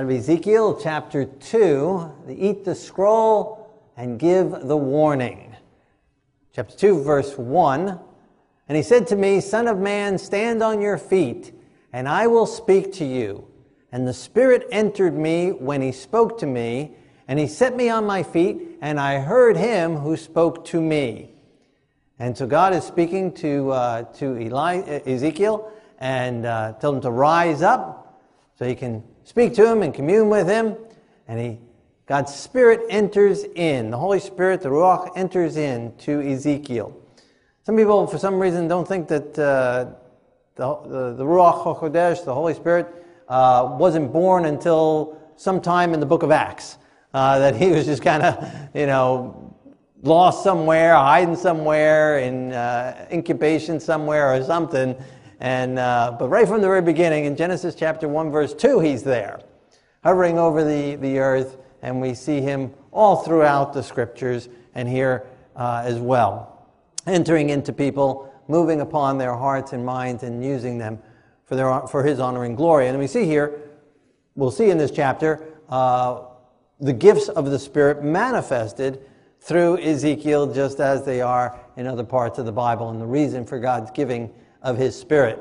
out of Ezekiel chapter 2, the eat the scroll and give the warning. Chapter 2, verse 1. And he said to me, Son of man, stand on your feet, and I will speak to you. And the Spirit entered me when he spoke to me, and he set me on my feet, and I heard him who spoke to me. And so God is speaking to, uh, to Eli, Ezekiel and uh, told him to rise up so he can speak to him and commune with him. And he, God's Spirit enters in. The Holy Spirit, the Ruach, enters in to Ezekiel. Some people, for some reason, don't think that uh, the, the, the, Ruach HaKodesh, the Holy Spirit, uh, wasn't born until sometime in the book of Acts. Uh, that he was just kind of, you know, lost somewhere, hiding somewhere, in uh, incubation somewhere or something. And, uh, but right from the very beginning, in Genesis chapter 1, verse 2, he's there, hovering over the, the earth, and we see him all throughout the scriptures and here uh, as well, entering into people, moving upon their hearts and minds, and using them for, their, for his honor and glory. And we see here, we'll see in this chapter, uh, the gifts of the Spirit manifested through Ezekiel, just as they are in other parts of the Bible, and the reason for God's giving of His Spirit.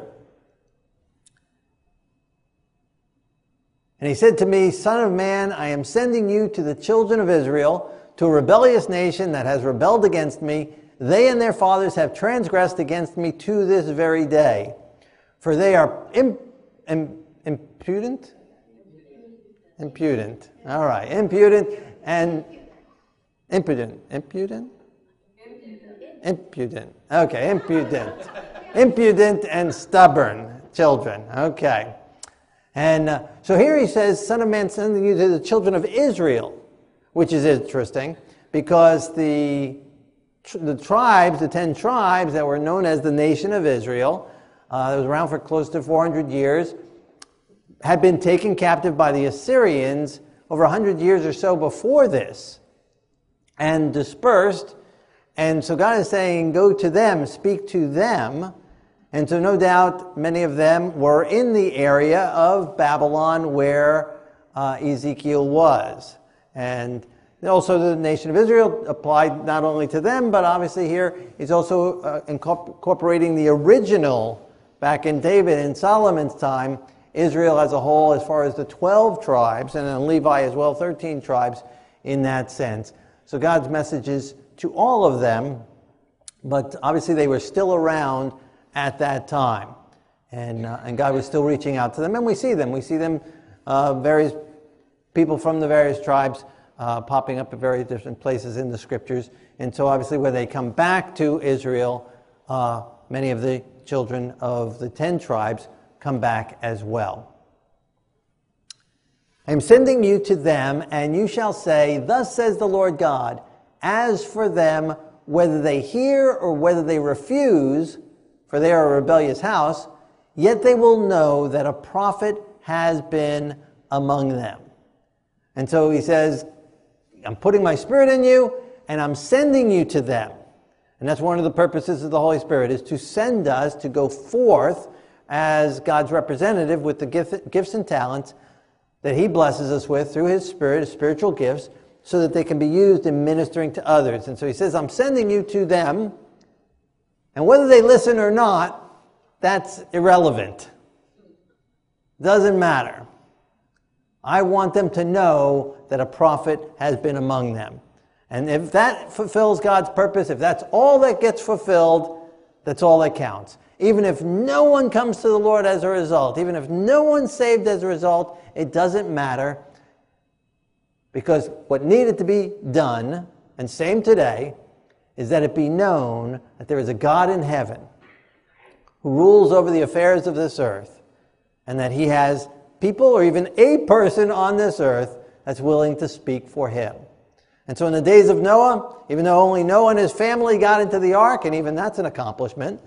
And he said to me, Son of man, I am sending you to the children of Israel, to a rebellious nation that has rebelled against me. They and their fathers have transgressed against me to this very day. For they are imp- impudent? Impudent. All right, impudent and Impudent. Impudent? Impudent. Okay, impudent. Impudent and stubborn children. Okay. And uh, so here he says, Son of Man, sending you to the children of Israel, which is interesting because the, the tribes, the ten tribes that were known as the nation of Israel, uh, that was around for close to 400 years, had been taken captive by the Assyrians over 100 years or so before this and dispersed. And so God is saying, Go to them, speak to them. And so, no doubt, many of them were in the area of Babylon where uh, Ezekiel was. And also, the nation of Israel applied not only to them, but obviously, here he's also uh, incorporating the original back in David and Solomon's time, Israel as a whole, as far as the 12 tribes, and then Levi as well, 13 tribes in that sense. So God's message is to all of them, but obviously they were still around at that time. And, uh, and God was still reaching out to them. And we see them. We see them, uh, various people from the various tribes uh, popping up at various different places in the scriptures. And so obviously when they come back to Israel, uh, many of the children of the ten tribes come back as well. I am sending you to them, and you shall say, Thus says the Lord God, as for them, whether they hear or whether they refuse, for they are a rebellious house, yet they will know that a prophet has been among them. And so he says, I'm putting my spirit in you, and I'm sending you to them. And that's one of the purposes of the Holy Spirit, is to send us to go forth as God's representative with the gifts and talents that He blesses us with through His Spirit, His spiritual gifts, so that they can be used in ministering to others. And so He says, I'm sending you to them, and whether they listen or not, that's irrelevant. Doesn't matter. I want them to know that a prophet has been among them. And if that fulfills God's purpose, if that's all that gets fulfilled, that's all that counts. Even if no one comes to the Lord as a result, even if no one's saved as a result, it doesn't matter. Because what needed to be done, and same today, is that it be known that there is a God in heaven who rules over the affairs of this earth, and that he has people or even a person on this earth that's willing to speak for him. And so in the days of Noah, even though only Noah and his family got into the ark, and even that's an accomplishment,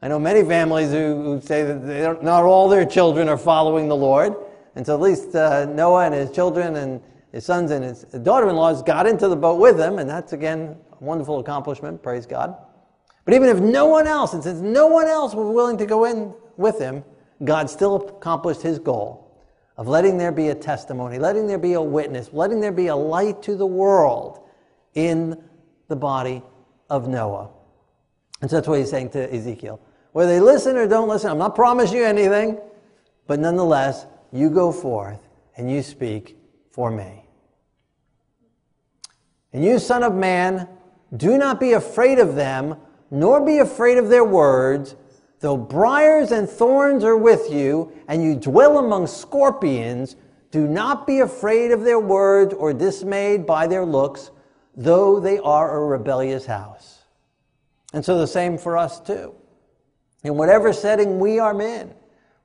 I know many families who, who say that not all their children are following the Lord. And so at least uh, Noah and his children and his sons and his daughter-in-laws got into the boat with him, and that's again a wonderful accomplishment, praise God. But even if no one else, and since no one else was willing to go in with him, God still accomplished his goal of letting there be a testimony, letting there be a witness, letting there be a light to the world in the body of Noah. And so that's what he's saying to Ezekiel. Whether they listen or don't listen, I'm not promising you anything, but nonetheless, you go forth and you speak for me. And you, Son of Man, do not be afraid of them, nor be afraid of their words, though briars and thorns are with you, and you dwell among scorpions. Do not be afraid of their words or dismayed by their looks, though they are a rebellious house. And so the same for us too. In whatever setting we are in,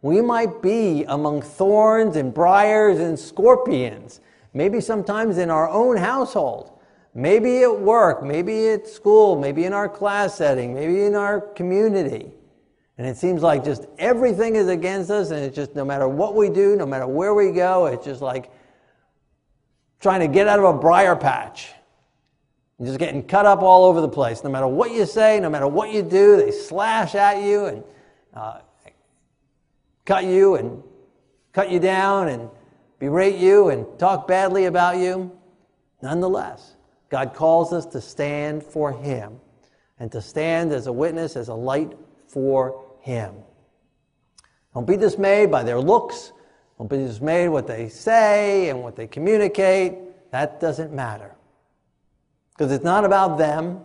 we might be among thorns and briars and scorpions, maybe sometimes in our own household, maybe at work, maybe at school, maybe in our class setting, maybe in our community. And it seems like just everything is against us, and it's just no matter what we do, no matter where we go, it's just like trying to get out of a briar patch. You're just getting cut up all over the place. No matter what you say, no matter what you do, they slash at you and uh, cut you and cut you down and berate you and talk badly about you. Nonetheless, God calls us to stand for Him and to stand as a witness, as a light for Him. Don't be dismayed by their looks. Don't be dismayed what they say and what they communicate. That doesn't matter. Because it's not about them,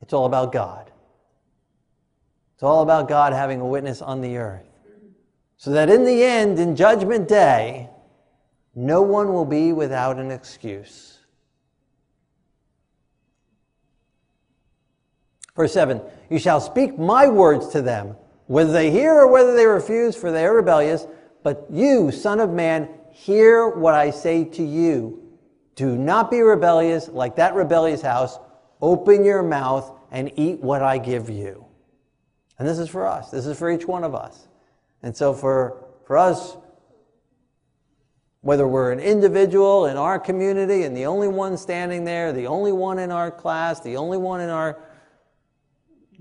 it's all about God. It's all about God having a witness on the earth. So that in the end, in Judgment Day, no one will be without an excuse. Verse 7 You shall speak my words to them, whether they hear or whether they refuse, for they are rebellious. But you, Son of Man, hear what I say to you. Do not be rebellious like that rebellious house. Open your mouth and eat what I give you. And this is for us. This is for each one of us. And so for, for us, whether we're an individual in our community and the only one standing there, the only one in our class, the only one in our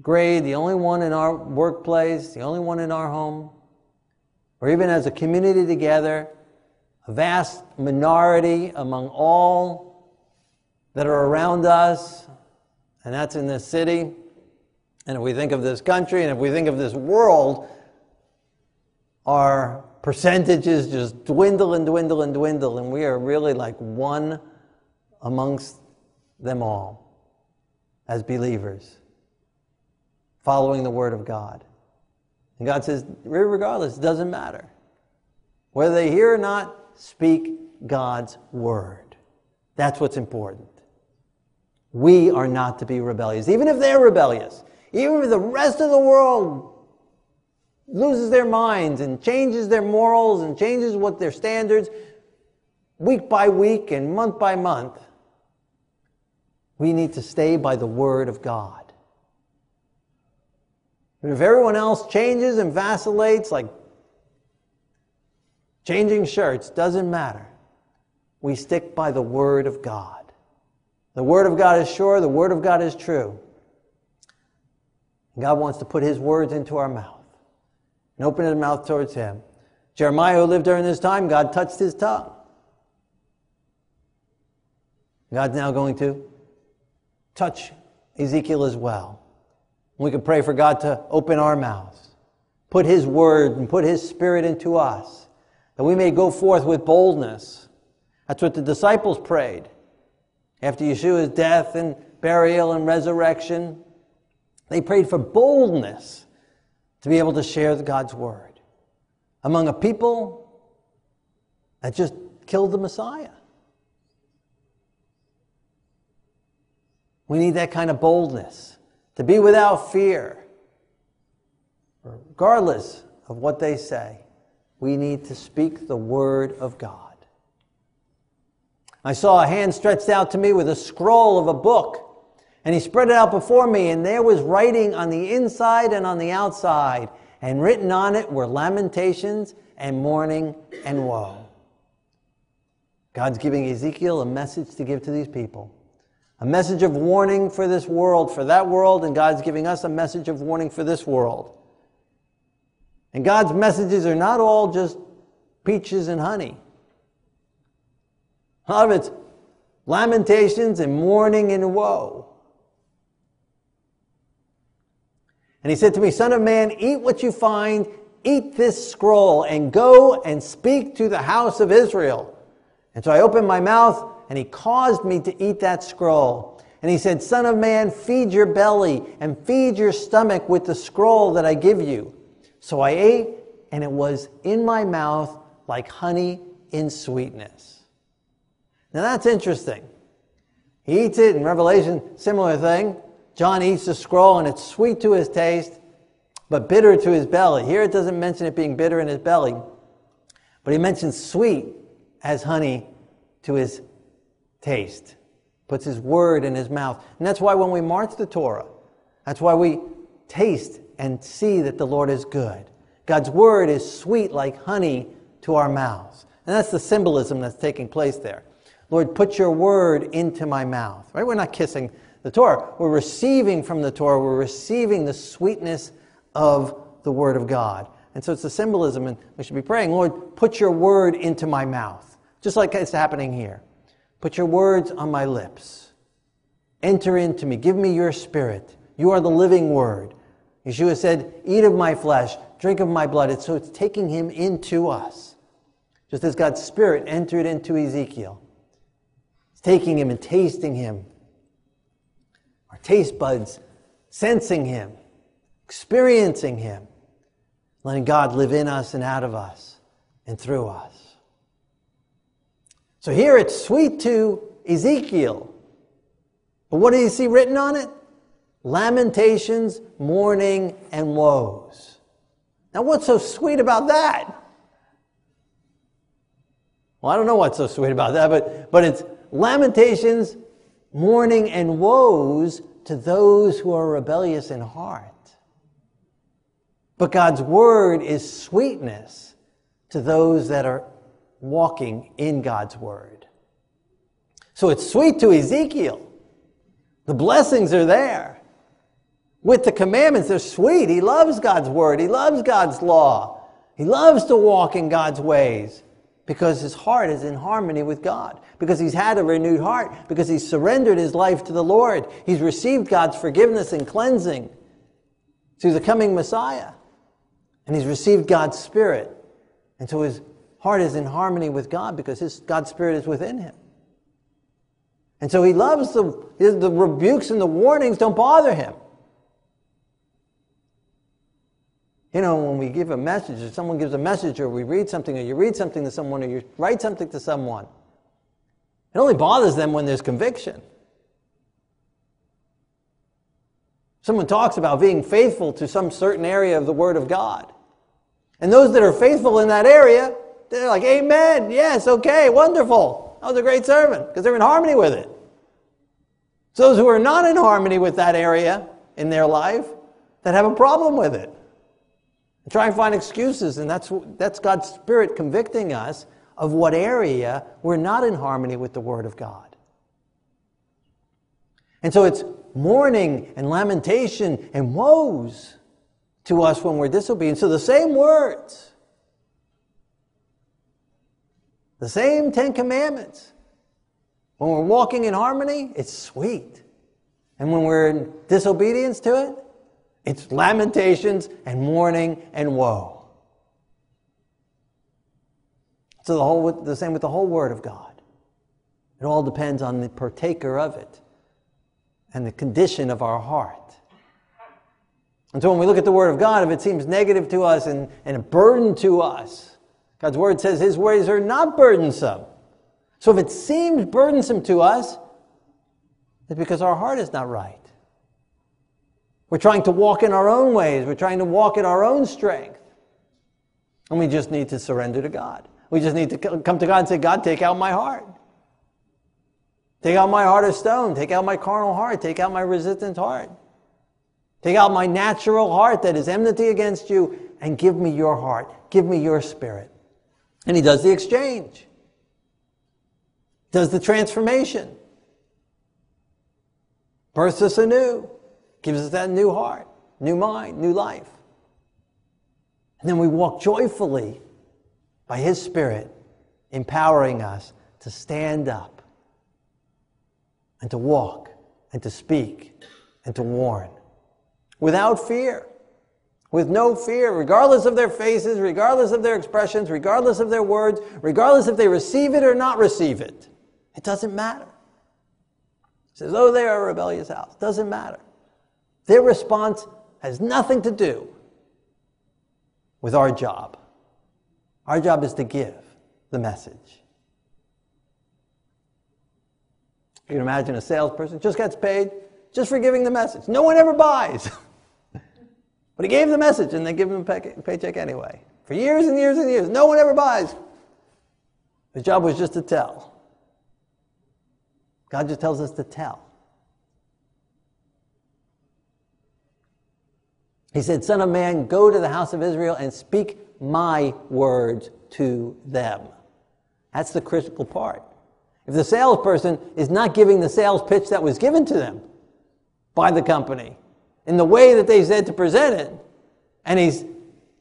grade, the only one in our workplace, the only one in our home, or even as a community together, a vast minority among all that are around us, and that's in this city. And if we think of this country and if we think of this world, our percentages just dwindle and dwindle and dwindle, and we are really like one amongst them all as believers, following the Word of God. And God says, regardless, it doesn't matter. Whether they hear or not, speak God's word. That's what's important. We are not to be rebellious, even if they're rebellious, even if the rest of the world loses their minds and changes their morals and changes what their standards week by week and month by month. We need to stay by the word of God. But if everyone else changes and vacillates like Changing shirts doesn't matter. We stick by the Word of God. The Word of God is sure, the Word of God is true. God wants to put His words into our mouth and open His mouth towards Him. Jeremiah, who lived during this time, God touched his tongue. God's now going to touch Ezekiel as well. We can pray for God to open our mouths, put His word and put His spirit into us that we may go forth with boldness. That's what the disciples prayed. After Yeshua's death and burial and resurrection, they prayed for boldness to be able to share God's word among a people that just killed the Messiah. We need that kind of boldness to be without fear, regardless of what they say we need to speak the word of God. I saw a hand stretched out to me with a scroll of a book, and he spread it out before me, and there was writing on the inside and on the outside, and written on it were lamentations and mourning and woe. God's giving Ezekiel a message to give to these people. A message of warning for this world, for that world, and God's giving us a message of warning for this world. And God's messages are not all just peaches and honey. A lot of it's lamentations and mourning and woe. And he said to me, Son of man, eat what you find, eat this scroll, and go and speak to the house of Israel. And so I opened my mouth, and he caused me to eat that scroll. And he said, Son of man, feed your belly and feed your stomach with the scroll that I give you. So I ate, and it was in my mouth like honey in sweetness. Now that's interesting. He eats it in Revelation, similar thing. John eats the scroll and it's sweet to his taste, but bitter to his belly. Here it doesn't mention it being bitter in his belly, but he mentions sweet as honey to his taste. Puts his word in his mouth. And that's why when we march the Torah, that's why we taste and see that the Lord is good. God's word is sweet like honey to our mouths. And that's the symbolism that's taking place there. Lord, put your word into my mouth. Right? We're not kissing the Torah. We're receiving from the Torah. We're receiving the sweetness of the word of God. And so it's the symbolism, and we should be praying, Lord, put your word into my mouth. Just like it's happening here. Put your words on my lips. Enter into me. Give me your spirit. You are the living word. Yeshua said, Eat of my flesh, drink of my blood. And so it's taking him into us. Just as God's spirit entered into Ezekiel it's taking him and tasting him. Our taste buds sensing him, experiencing him, letting God live in us and out of us and through us. So here it's sweet to Ezekiel. But what do you see written on it? Lamentations, mourning, and woes. Now, what's so sweet about that? Well, I don't know what's so sweet about that, but, but it's lamentations, mourning, and woes to those who are rebellious in heart. But God's word is sweetness to those that are walking in God's word. So it's sweet to Ezekiel. The blessings are there. With the commandments, they're sweet. He loves God's word, he loves God's law, he loves to walk in God's ways because his heart is in harmony with God, because he's had a renewed heart, because he's surrendered his life to the Lord. He's received God's forgiveness and cleansing through the coming Messiah. And he's received God's Spirit. And so his heart is in harmony with God because his, God's Spirit is within him. And so he loves the, the rebukes and the warnings don't bother him. You know, when we give a message, or someone gives a message, or we read something, or you read something to someone, or you write something to someone, it only bothers them when there's conviction. Someone talks about being faithful to some certain area of the Word of God. And those that are faithful in that area, they're like, Amen, yes, okay, wonderful. That was a great sermon, because they're in harmony with it. So those who are not in harmony with that area in their life, that have a problem with it try and find excuses. And that's, that's God's Spirit convicting us of what area we're not in harmony with the Word of God. And so it's mourning and lamentation and woes to us when we're disobedient. So the same words, the same Ten Commandments. When we're walking in harmony, it's sweet. And when we're in disobedience to it, it's lamentations and mourning and woe. So the whole the same with the whole word of God. It all depends on the partaker of it and the condition of our heart. And so when we look at the word of God, if it seems negative to us and, and a burden to us, God's word says his ways are not burdensome. So if it seems burdensome to us, it's because our heart is not right. We're trying to walk in our own ways. We're trying to walk in our own strength. And we just need to surrender to God. We just need to come to God and say, God, take out my heart. Take out my heart of stone. Take out my carnal heart. Take out my resistant heart. Take out my natural heart that is enmity against you and give me your heart. Give me your spirit. And he does the exchange, does the transformation, births us anew gives us that new heart, new mind, new life. And then we walk joyfully by His Spirit, empowering us to stand up and to walk and to speak and to warn without fear. With no fear, regardless of their faces, regardless of their expressions, regardless of their words, regardless if they receive it or not receive it. It doesn't matter. It says, oh, they are a rebellious house. Doesn't matter. Their response has nothing to do with our job. Our job is to give the message. You can imagine a salesperson just gets paid just for giving the message. No one ever buys. but he gave the message and they give him a pay- paycheck anyway. For years and years and years, no one ever buys. His job was just to tell. God just tells us to tell. He said, Son of man, go to the house of Israel and speak my words to them. That's the critical part. If the salesperson is not giving the sales pitch that was given to them by the company in the way that they said to present it, and he's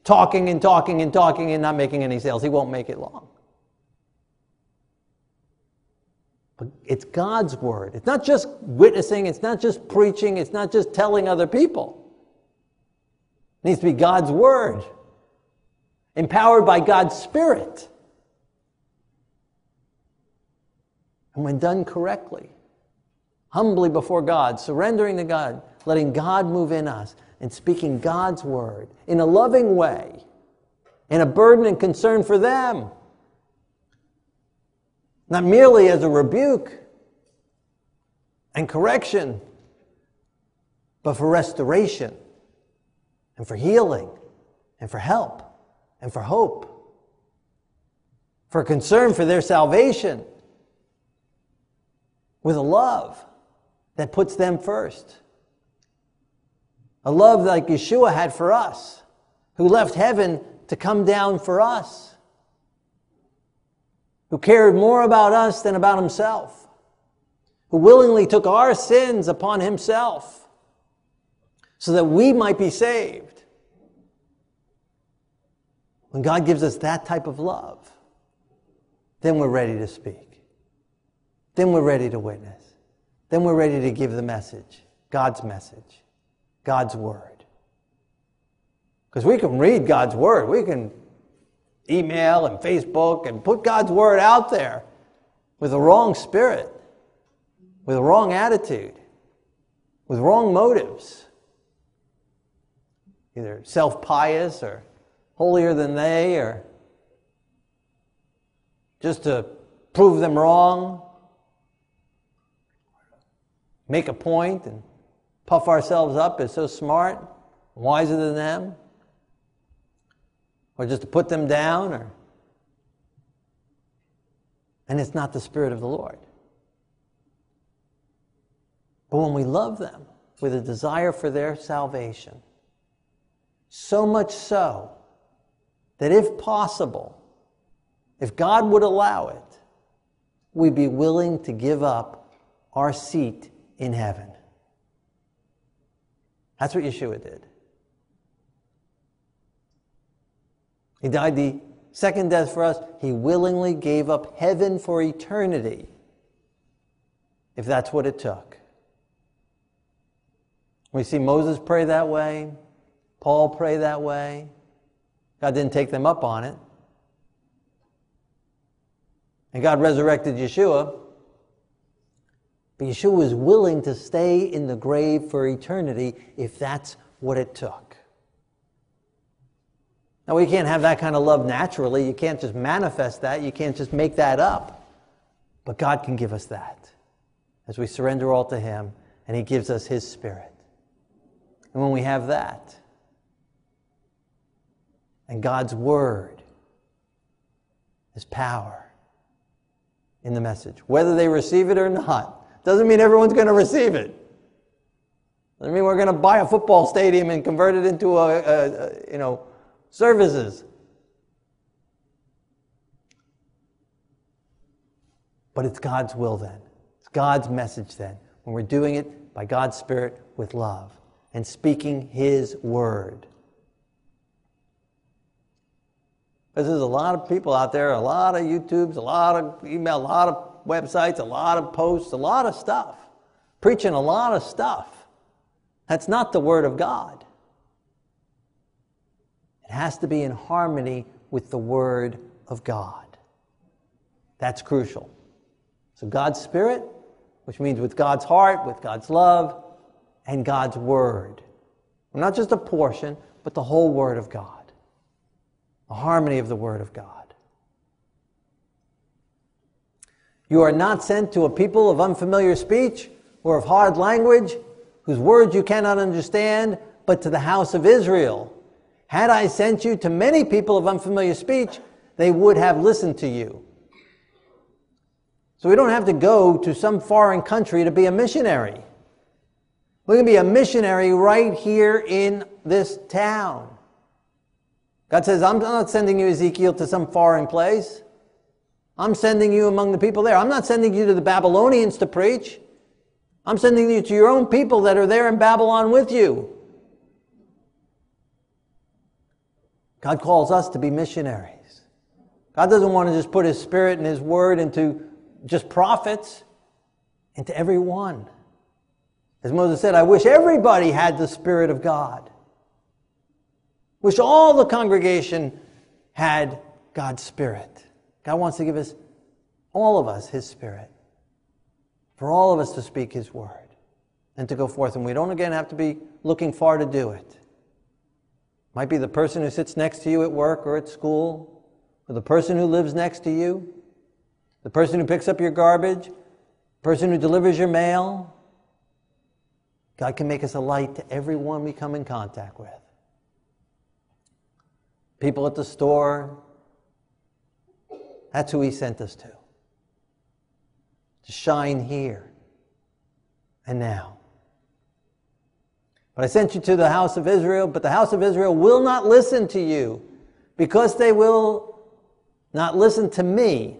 talking and talking and talking and not making any sales, he won't make it long. But it's God's word. It's not just witnessing, it's not just preaching, it's not just telling other people. It needs to be God's word, empowered by God's Spirit. And when done correctly, humbly before God, surrendering to God, letting God move in us, and speaking God's word in a loving way, in a burden and concern for them. Not merely as a rebuke and correction, but for restoration and for healing and for help and for hope, for concern for their salvation with a love that puts them first. A love like Yeshua had for us, who left heaven to come down for us, who cared more about us than about himself, who willingly took our sins upon himself so that we might be saved. When God gives us that type of love, then we're ready to speak. Then we're ready to witness. Then we're ready to give the message, God's message, God's word. Because we can read God's word, we can email and Facebook and put God's word out there with the wrong spirit, with the wrong attitude, with wrong motives, either self pious or holier than they, or just to prove them wrong, make a point and puff ourselves up as so smart, wiser than them, or just to put them down, or and it's not the Spirit of the Lord. But when we love them with a desire for their salvation, so much so that if possible, if God would allow it, we'd be willing to give up our seat in heaven. That's what Yeshua did. He died the second death for us. He willingly gave up heaven for eternity, if that's what it took. We see Moses pray that way, Paul pray that way. God didn't take them up on it. And God resurrected Yeshua. But Yeshua was willing to stay in the grave for eternity if that's what it took. Now, we can't have that kind of love naturally. You can't just manifest that. You can't just make that up. But God can give us that as we surrender all to Him and He gives us His Spirit. And when we have that, and God's Word is power in the message, whether they receive it or not, doesn't mean everyone's going to receive it. Doesn't mean we're going to buy a football stadium and convert it into a, a, a you know services. But it's God's will then. It's God's message then. When we're doing it by God's Spirit with love and speaking His word. Because there's a lot of people out there, a lot of YouTubes, a lot of email, a lot of websites, a lot of posts, a lot of stuff, preaching a lot of stuff. That's not the Word of God. It has to be in harmony with the Word of God. That's crucial. So, God's Spirit, which means with God's heart, with God's love, and God's Word. Not just a portion, but the whole Word of God. The harmony of the Word of God. You are not sent to a people of unfamiliar speech or of hard language, whose words you cannot understand, but to the house of Israel. Had I sent you to many people of unfamiliar speech, they would have listened to you. So we don't have to go to some foreign country to be a missionary. We can be a missionary right here in this town. God says, I'm not sending you, Ezekiel, to some foreign place. I'm sending you among the people there. I'm not sending you to the Babylonians to preach. I'm sending you to your own people that are there in Babylon with you. God calls us to be missionaries. God doesn't want to just put His Spirit and His Word into just prophets, into everyone. As Moses said, I wish everybody had the Spirit of God. Wish all the congregation had God's Spirit. God wants to give us, all of us, His Spirit. For all of us to speak His Word and to go forth. And we don't again have to be looking far to do it. Might be the person who sits next to you at work or at school, or the person who lives next to you, the person who picks up your garbage, the person who delivers your mail. God can make us a light to everyone we come in contact with. People at the store, that's who He sent us to. To shine here and now. But I sent you to the house of Israel, but the house of Israel will not listen to you because they will not listen to me.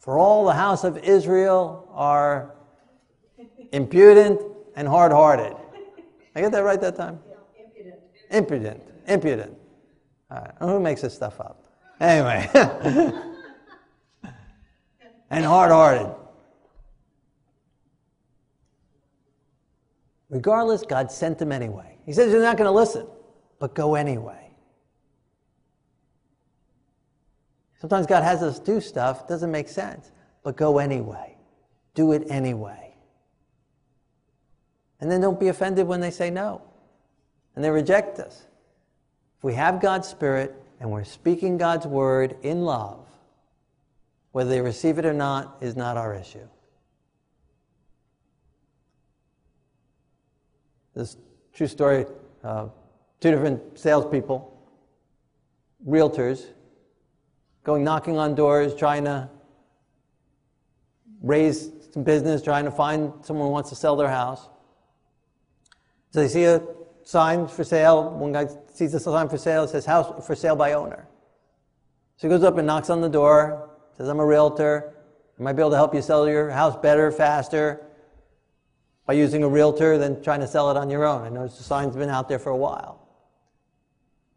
For all the house of Israel are impudent and hard hearted. I get that right that time? Yeah, impudent. Impudent. Impudent. All right. Who makes this stuff up? Anyway. and hard hearted. Regardless, God sent them anyway. He says, You're not going to listen, but go anyway. Sometimes God has us do stuff, doesn't make sense, but go anyway. Do it anyway. And then don't be offended when they say no and they reject us. If we have God's Spirit and we're speaking God's word in love, whether they receive it or not is not our issue. This true story uh, two different salespeople, realtors, going knocking on doors, trying to raise some business, trying to find someone who wants to sell their house. So they see a sign for sale. One guy sees a sign for sale, it says house for sale by owner. So he goes up and knocks on the door, says, I'm a realtor. I might be able to help you sell your house better, faster by using a realtor than trying to sell it on your own. I notice the sign's been out there for a while.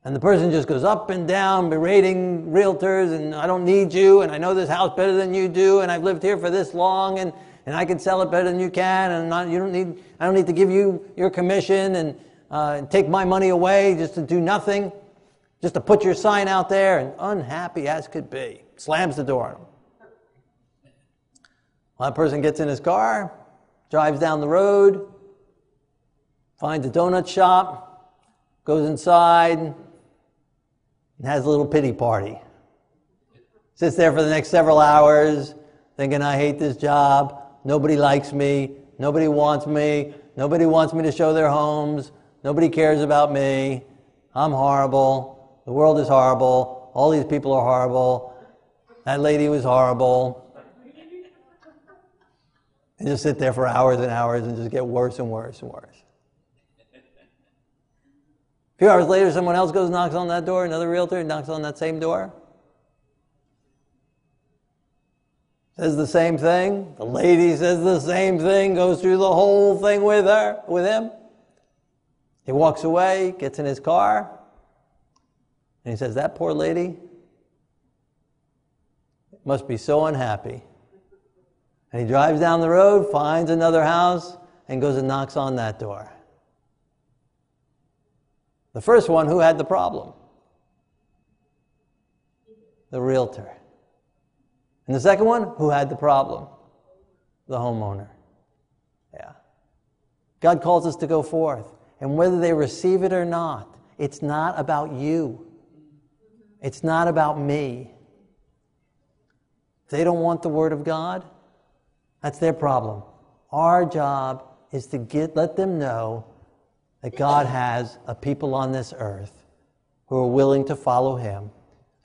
And the person just goes up and down berating realtors and I don't need you and I know this house better than you do and I've lived here for this long and, and I can sell it better than you can and not, you don't need, I don't need to give you your commission and uh, take my money away just to do nothing, just to put your sign out there and unhappy as could be. Slams the door on him. Well, that person gets in his car, drives down the road, finds a donut shop, goes inside, and has a little pity party. Sits there for the next several hours, thinking, I hate this job. Nobody likes me. Nobody wants me. Nobody wants me to show their homes. Nobody cares about me. I'm horrible. The world is horrible. All these people are horrible. That lady was horrible and just sit there for hours and hours and just get worse and worse and worse. A few hours later, someone else goes knocks on that door, another realtor knocks on that same door. Says the same thing. The lady says the same thing, goes through the whole thing with her, with him. He walks away, gets in his car, and he says, That poor lady, must be so unhappy. And he drives down the road, finds another house, and goes and knocks on that door. The first one, who had the problem? The realtor. And the second one, who had the problem? The homeowner. Yeah. God calls us to go forth. And whether they receive it or not, it's not about you. It's not about me. They don't want the Word of God, that's their problem. Our job is to get, let them know that God has a people on this earth who are willing to follow Him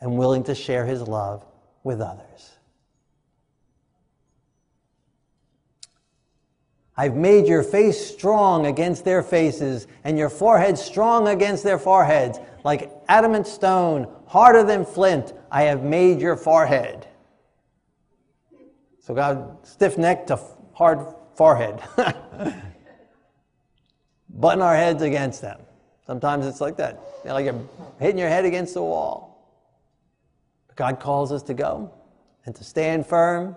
and willing to share His love with others. I've made your face strong against their faces, and your forehead strong against their foreheads. Like adamant stone, harder than flint, I have made your forehead. So God, stiff neck to hard forehead. Button our heads against them. Sometimes it's like that. You know, like you're hitting your head against the wall. But God calls us to go and to stand firm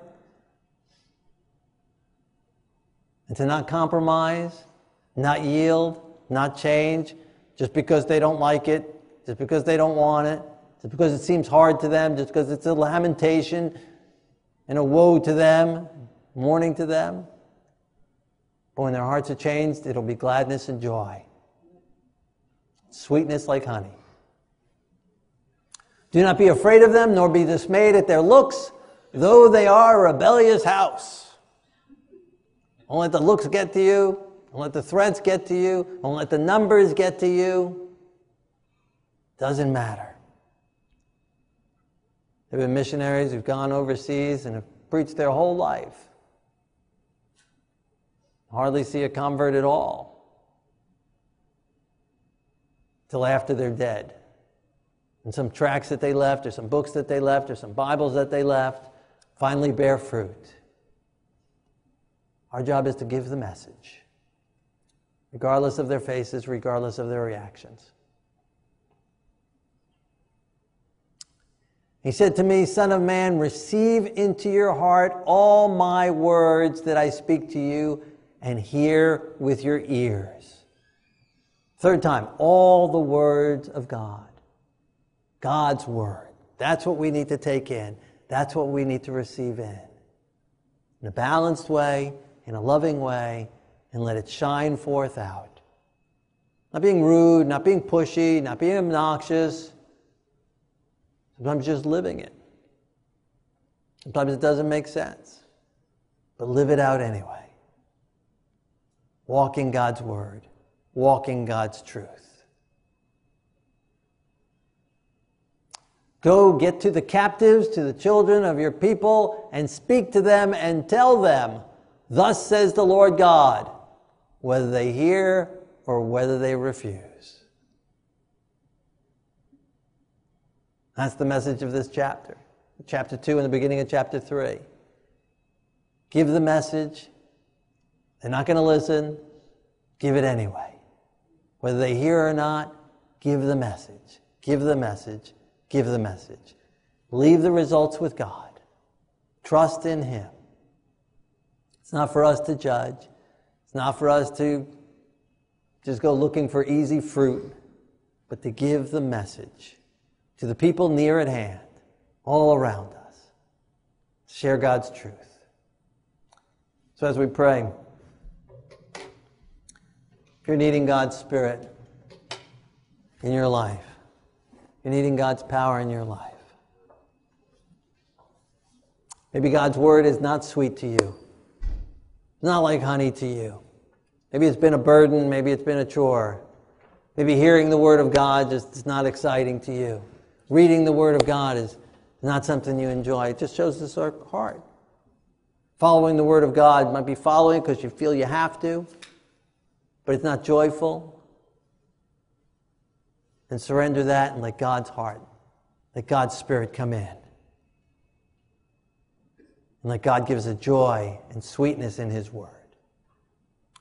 and to not compromise, not yield, not change, just because they don't like it, just because they don't want it, just because it seems hard to them, just because it's a lamentation and a woe to them, mourning to them. But when their hearts are changed, it'll be gladness and joy, sweetness like honey. Do not be afraid of them, nor be dismayed at their looks, though they are a rebellious house. Don't let the looks get to you. Don't let the threats get to you. Don't let the numbers get to you. Doesn't matter. There have been missionaries who've gone overseas and have preached their whole life. Hardly see a convert at all till after they're dead. And some tracts that they left, or some books that they left, or some Bibles that they left finally bear fruit. Our job is to give the message, regardless of their faces, regardless of their reactions. He said to me, Son of man, receive into your heart all my words that I speak to you and hear with your ears. Third time, all the words of God. God's word. That's what we need to take in. That's what we need to receive in. In a balanced way, in a loving way and let it shine forth out. Not being rude, not being pushy, not being obnoxious. Sometimes just living it. Sometimes it doesn't make sense, but live it out anyway. Walking God's word, walking God's truth. Go get to the captives, to the children of your people, and speak to them and tell them Thus says the Lord God, whether they hear or whether they refuse. That's the message of this chapter. Chapter 2 and the beginning of chapter 3. Give the message. They're not going to listen. Give it anyway. Whether they hear or not, give the message. Give the message. Give the message. Leave the results with God. Trust in Him. It's not for us to judge. It's not for us to just go looking for easy fruit, but to give the message to the people near at hand, all around us. Share God's truth. So as we pray, if you're needing God's Spirit in your life, you're needing God's power in your life. Maybe God's word is not sweet to you it's not like honey to you. Maybe it's been a burden, maybe it's been a chore. Maybe hearing the Word of God just is not exciting to you. Reading the Word of God is not something you enjoy. It just shows the heart. Following the Word of God might be following because you feel you have to, but it's not joyful. And surrender that and let God's heart, let God's Spirit come in. And let God give us a joy and sweetness in His Word.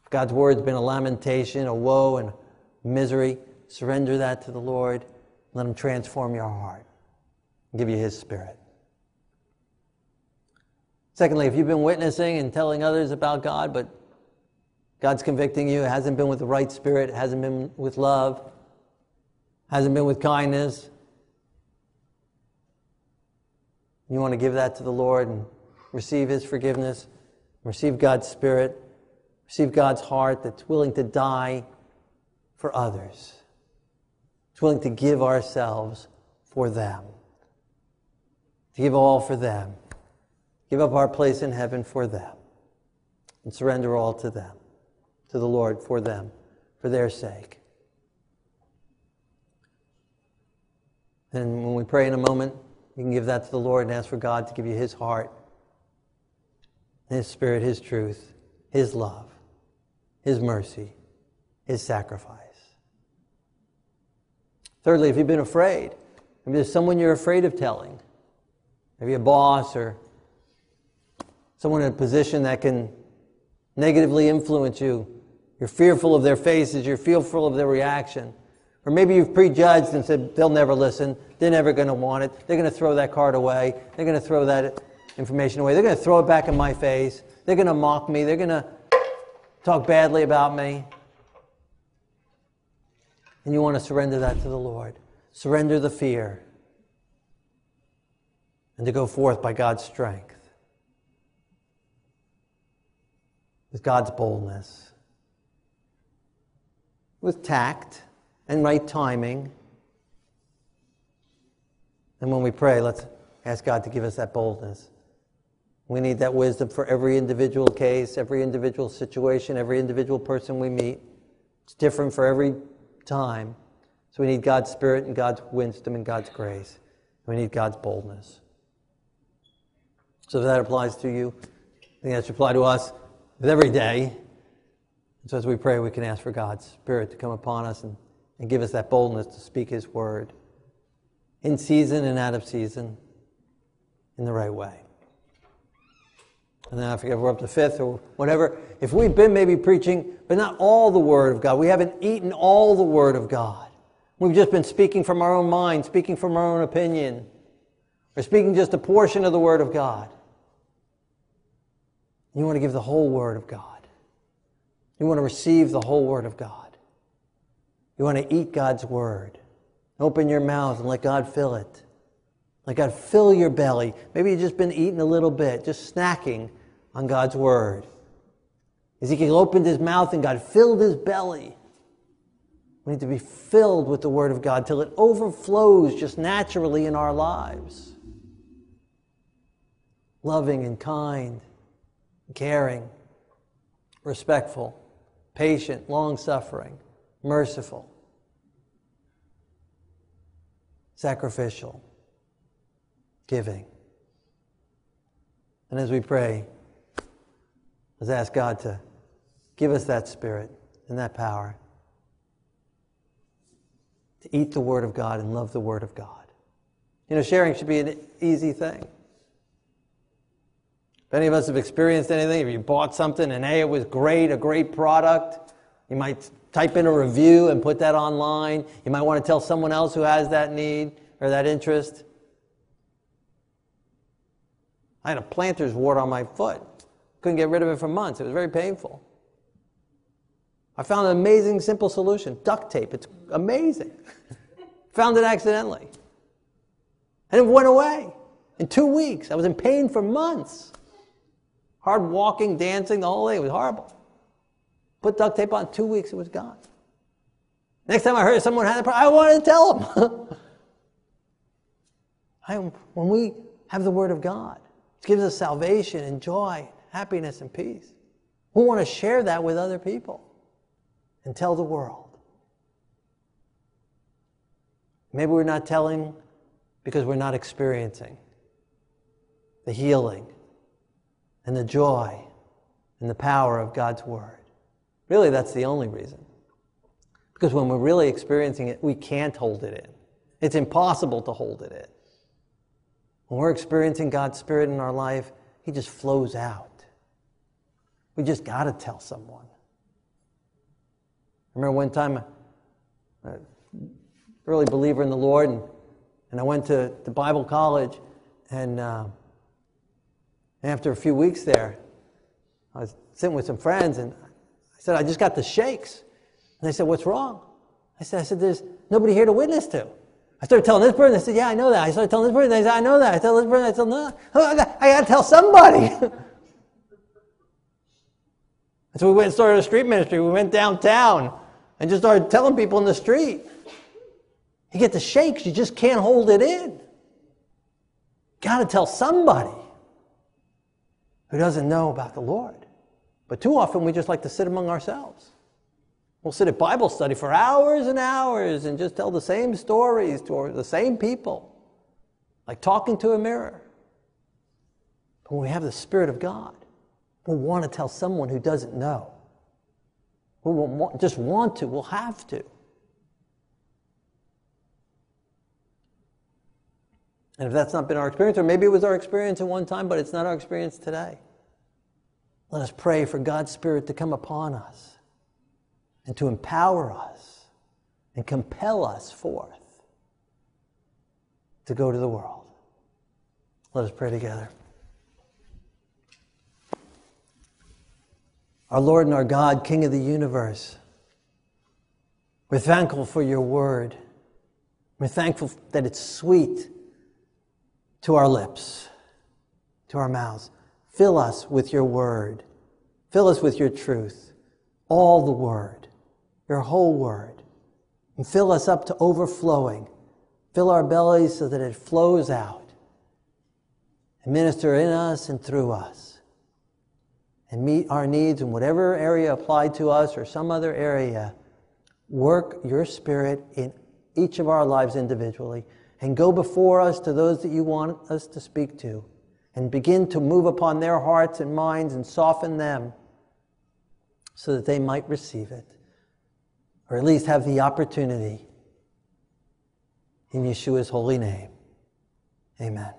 If God's Word's been a lamentation, a woe, and misery, surrender that to the Lord. Let Him transform your heart and give you His Spirit. Secondly, if you've been witnessing and telling others about God, but God's convicting you, hasn't been with the right spirit, it hasn't been with love, hasn't been with kindness, you want to give that to the Lord and receive His forgiveness, receive God's Spirit, receive God's heart that's willing to die for others. Willing to give ourselves for them, to give all for them, give up our place in heaven for them, and surrender all to them, to the Lord for them, for their sake. And when we pray in a moment, you can give that to the Lord and ask for God to give you His heart, His Spirit, His truth, His love, His mercy, His sacrifice. Thirdly, if you've been afraid, maybe there's someone you're afraid of telling, maybe a boss or someone in a position that can negatively influence you. You're fearful of their faces, you're fearful of their reaction. Or maybe you've prejudged and said, they'll never listen, they're never going to want it, they're going to throw that card away, they're going to throw that information away, they're going to throw it back in my face, they're going to mock me, they're going to talk badly about me. And you want to surrender that to the Lord. Surrender the fear. And to go forth by God's strength. With God's boldness. With tact and right timing. And when we pray, let's ask God to give us that boldness. We need that wisdom for every individual case, every individual situation, every individual person we meet. It's different for every time. So we need God's Spirit and God's wisdom and God's grace. We need God's boldness. So if that applies to you, I think that should apply to us with every day. And so as we pray, we can ask for God's Spirit to come upon us and and give us that boldness to speak His word in season and out of season in the right way. And then I forget we're up to fifth or whatever. If we've been maybe preaching, but not all the Word of God, we haven't eaten all the Word of God. We've just been speaking from our own mind, speaking from our own opinion, or speaking just a portion of the Word of God. You want to give the whole Word of God. You want to receive the whole Word of God. You want to eat God's word. Open your mouth and let God fill it. Let God fill your belly. Maybe you've just been eating a little bit, just snacking on God's word. Ezekiel opened his mouth and God filled his belly. We need to be filled with the Word of God till it overflows just naturally in our lives. Loving and kind, caring, respectful, patient, long suffering, merciful. sacrificial, giving. And as we pray, let's ask God to give us that spirit and that power to eat the Word of God and love the Word of God. You know, sharing should be an easy thing. If any of us have experienced anything, if you bought something and hey, it was great, a great product, you might type in a review and put that online. You might want to tell someone else who has that need or that interest. I had a planter's wart on my foot. Couldn't get rid of it for months. It was very painful. I found an amazing, simple solution duct tape. It's amazing. found it accidentally. And it went away in two weeks. I was in pain for months. Hard walking, dancing, the whole thing. It was horrible. Put duct tape on, two weeks, it was gone. Next time I heard someone had a problem, I wanted to tell them. I, when we have the Word of God, it gives us salvation and joy, happiness and peace. We want to share that with other people and tell the world. Maybe we're not telling because we're not experiencing the healing and the joy and the power of God's Word. Really, that's the only reason. Because when we're really experiencing it, we can't hold it in. It's impossible to hold it in. When we're experiencing God's Spirit in our life, He just flows out. We just got to tell someone. I remember one time, a early believer in the Lord, and, and I went to, to Bible college, and uh, after a few weeks there, I was sitting with some friends and I said, I just got the shakes. And they said, What's wrong? I said, I said, There's nobody here to witness to. I started telling this person, I said, Yeah, I know that. I started telling this person, I said, I know that. I told this person, I said, No, I got to tell somebody. so we went and started a street ministry. We went downtown and just started telling people in the street. You get the shakes, you just can't hold it in. Got to tell somebody who doesn't know about the Lord. But too often we just like to sit among ourselves. We'll sit at Bible study for hours and hours and just tell the same stories to the same people, like talking to a mirror. But when we have the Spirit of God, we'll want to tell someone who doesn't know. We won't just want to, we'll have to. And if that's not been our experience, or maybe it was our experience at one time, but it's not our experience today, let us pray for God's Spirit to come upon us and to empower us and compel us forth to go to the world. Let us pray together. Our Lord and our God, King of the universe, we're thankful for your word. We're thankful that it's sweet to our lips, to our mouths. Fill us with your word. Fill us with your truth, all the word, your whole word. And fill us up to overflowing. Fill our bellies so that it flows out. And minister in us and through us. And meet our needs in whatever area applied to us or some other area. Work your spirit in each of our lives individually and go before us to those that you want us to speak to and begin to move upon their hearts and minds and soften them so that they might receive it or at least have the opportunity in Yeshua's holy name. Amen.